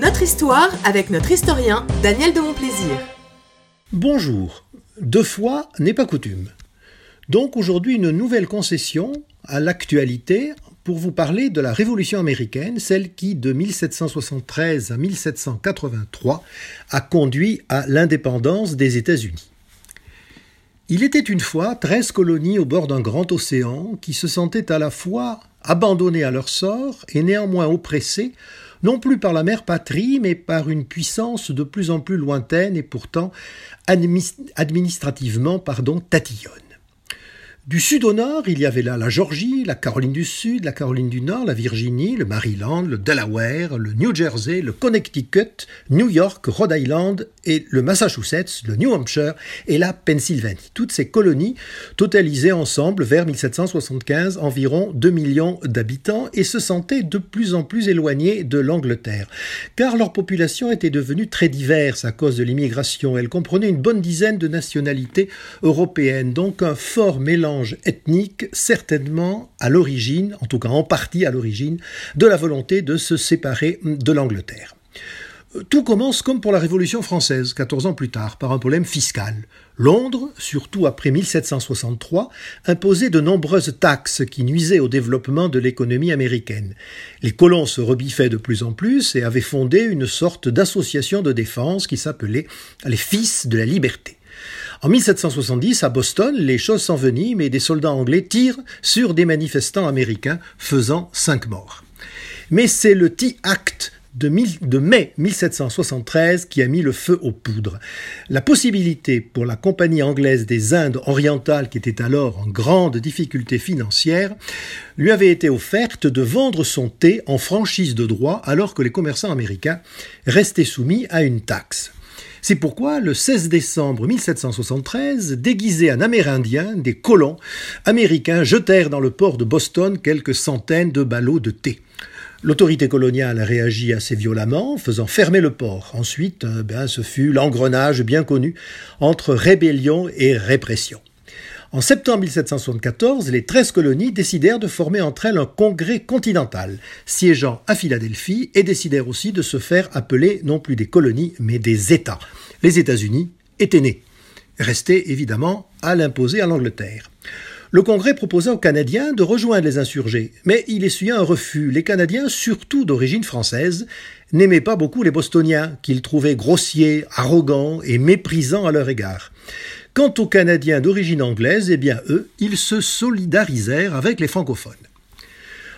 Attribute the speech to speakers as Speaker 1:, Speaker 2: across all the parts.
Speaker 1: Notre histoire avec notre historien Daniel de Montplaisir.
Speaker 2: Bonjour. Deux fois n'est pas coutume. Donc aujourd'hui une nouvelle concession à l'actualité pour vous parler de la Révolution américaine, celle qui de 1773 à 1783 a conduit à l'indépendance des États-Unis. Il était une fois treize colonies au bord d'un grand océan qui se sentaient à la fois abandonnées à leur sort et néanmoins oppressées non plus par la mère patrie, mais par une puissance de plus en plus lointaine et pourtant administrativement pardon, tatillonne. Du sud au nord, il y avait là la Georgie, la Caroline du Sud, la Caroline du Nord, la Virginie, le Maryland, le Delaware, le New Jersey, le Connecticut, New York, Rhode Island et le Massachusetts, le New Hampshire et la Pennsylvanie. Toutes ces colonies totalisaient ensemble vers 1775 environ 2 millions d'habitants et se sentaient de plus en plus éloignées de l'Angleterre, car leur population était devenue très diverse à cause de l'immigration. Elle comprenait une bonne dizaine de nationalités européennes, donc un fort mélange ethnique, certainement à l'origine, en tout cas en partie à l'origine, de la volonté de se séparer de l'Angleterre. Tout commence comme pour la Révolution française, 14 ans plus tard, par un problème fiscal. Londres, surtout après 1763, imposait de nombreuses taxes qui nuisaient au développement de l'économie américaine. Les colons se rebiffaient de plus en plus et avaient fondé une sorte d'association de défense qui s'appelait les Fils de la Liberté. En 1770, à Boston, les choses s'enveniment et des soldats anglais tirent sur des manifestants américains, faisant cinq morts. Mais c'est le Tea Act de, mai 1773 qui a mis le feu aux poudres. La possibilité pour la Compagnie anglaise des Indes orientales, qui était alors en grande difficulté financière, lui avait été offerte de vendre son thé en franchise de droit alors que les commerçants américains restaient soumis à une taxe. C'est pourquoi, le 16 décembre 1773, déguisés en Amérindiens, des colons américains jetèrent dans le port de Boston quelques centaines de ballots de thé. L'autorité coloniale réagit assez violemment, faisant fermer le port. Ensuite, euh, ben, ce fut l'engrenage bien connu entre rébellion et répression. En septembre 1774, les treize colonies décidèrent de former entre elles un congrès continental, siégeant à Philadelphie, et décidèrent aussi de se faire appeler non plus des colonies, mais des États. Les États-Unis étaient nés, restaient évidemment à l'imposer à l'Angleterre. Le Congrès proposa aux Canadiens de rejoindre les insurgés, mais il essuya un refus. Les Canadiens, surtout d'origine française, n'aimaient pas beaucoup les Bostoniens, qu'ils trouvaient grossiers, arrogants et méprisants à leur égard. Quant aux Canadiens d'origine anglaise, eh bien eux, ils se solidarisèrent avec les francophones.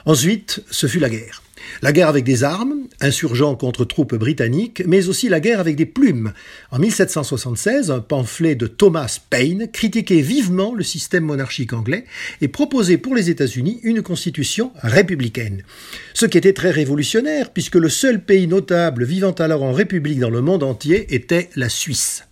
Speaker 2: Ensuite, ce fut la guerre. La guerre avec des armes, insurgents contre troupes britanniques, mais aussi la guerre avec des plumes. En 1776, un pamphlet de Thomas Paine critiquait vivement le système monarchique anglais et proposait pour les États-Unis une constitution républicaine. Ce qui était très révolutionnaire, puisque le seul pays notable vivant alors en république dans le monde entier était la Suisse.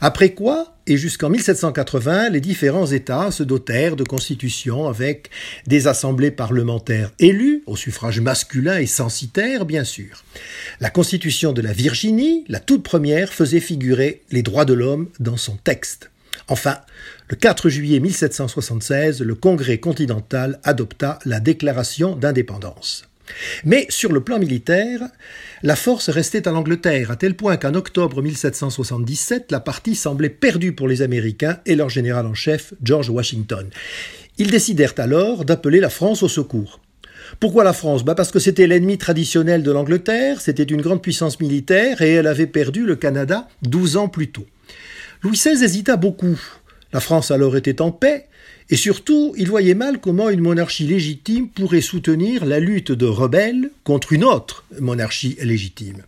Speaker 2: Après quoi, et jusqu'en 1780, les différents États se dotèrent de constitutions avec des assemblées parlementaires élues, au suffrage masculin et censitaire, bien sûr. La constitution de la Virginie, la toute première, faisait figurer les droits de l'homme dans son texte. Enfin, le 4 juillet 1776, le Congrès continental adopta la déclaration d'indépendance. Mais sur le plan militaire, la force restait à l'Angleterre, à tel point qu'en octobre 1777, la partie semblait perdue pour les Américains et leur général en chef, George Washington. Ils décidèrent alors d'appeler la France au secours. Pourquoi la France? Bah Parce que c'était l'ennemi traditionnel de l'Angleterre, c'était une grande puissance militaire et elle avait perdu le Canada 12 ans plus tôt. Louis XVI hésita beaucoup. La France alors était en paix, et surtout, il voyait mal comment une monarchie légitime pourrait soutenir la lutte de rebelles contre une autre monarchie légitime.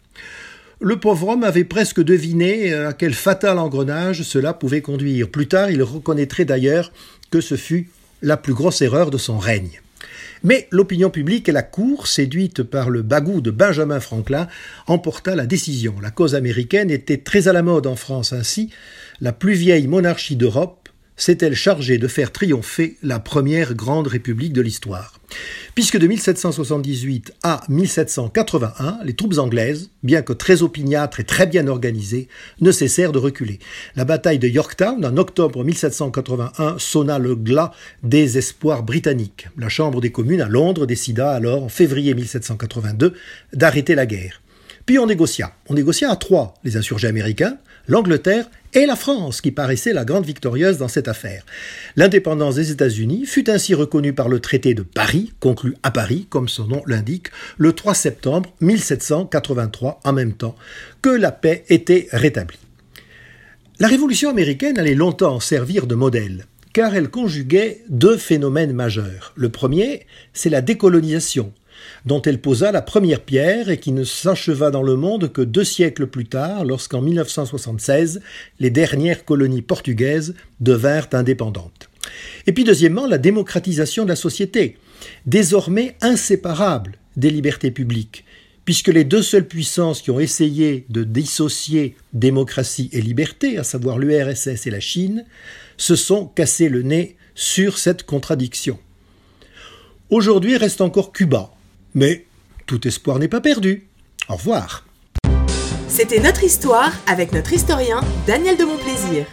Speaker 2: Le pauvre homme avait presque deviné à quel fatal engrenage cela pouvait conduire. Plus tard, il reconnaîtrait d'ailleurs que ce fut la plus grosse erreur de son règne. Mais l'opinion publique et la Cour, séduite par le bagou de Benjamin Franklin, emporta la décision. La cause américaine était très à la mode en France ainsi. La plus vieille monarchie d'Europe s'est-elle chargée de faire triompher la première grande république de l'histoire. Puisque de 1778 à 1781, les troupes anglaises, bien que très opiniâtres et très bien organisées, ne cessèrent de reculer. La bataille de Yorktown, en octobre 1781, sonna le glas des espoirs britanniques. La Chambre des communes à Londres décida alors, en février 1782, d'arrêter la guerre. Puis on négocia. On négocia à trois, les insurgés américains, l'Angleterre et la France, qui paraissait la grande victorieuse dans cette affaire. L'indépendance des États-Unis fut ainsi reconnue par le traité de Paris, conclu à Paris, comme son nom l'indique, le 3 septembre 1783, en même temps que la paix était rétablie. La Révolution américaine allait longtemps servir de modèle, car elle conjuguait deux phénomènes majeurs. Le premier, c'est la décolonisation, dont elle posa la première pierre et qui ne s'acheva dans le monde que deux siècles plus tard, lorsqu'en 1976, les dernières colonies portugaises devinrent indépendantes. Et puis deuxièmement, la démocratisation de la société, désormais inséparable des libertés publiques, puisque les deux seules puissances qui ont essayé de dissocier démocratie et liberté, à savoir l'URSS et la Chine, se sont cassés le nez sur cette contradiction. Aujourd'hui reste encore Cuba, mais tout espoir n'est pas perdu. Au revoir.
Speaker 1: C'était notre histoire avec notre historien Daniel de Montplaisir.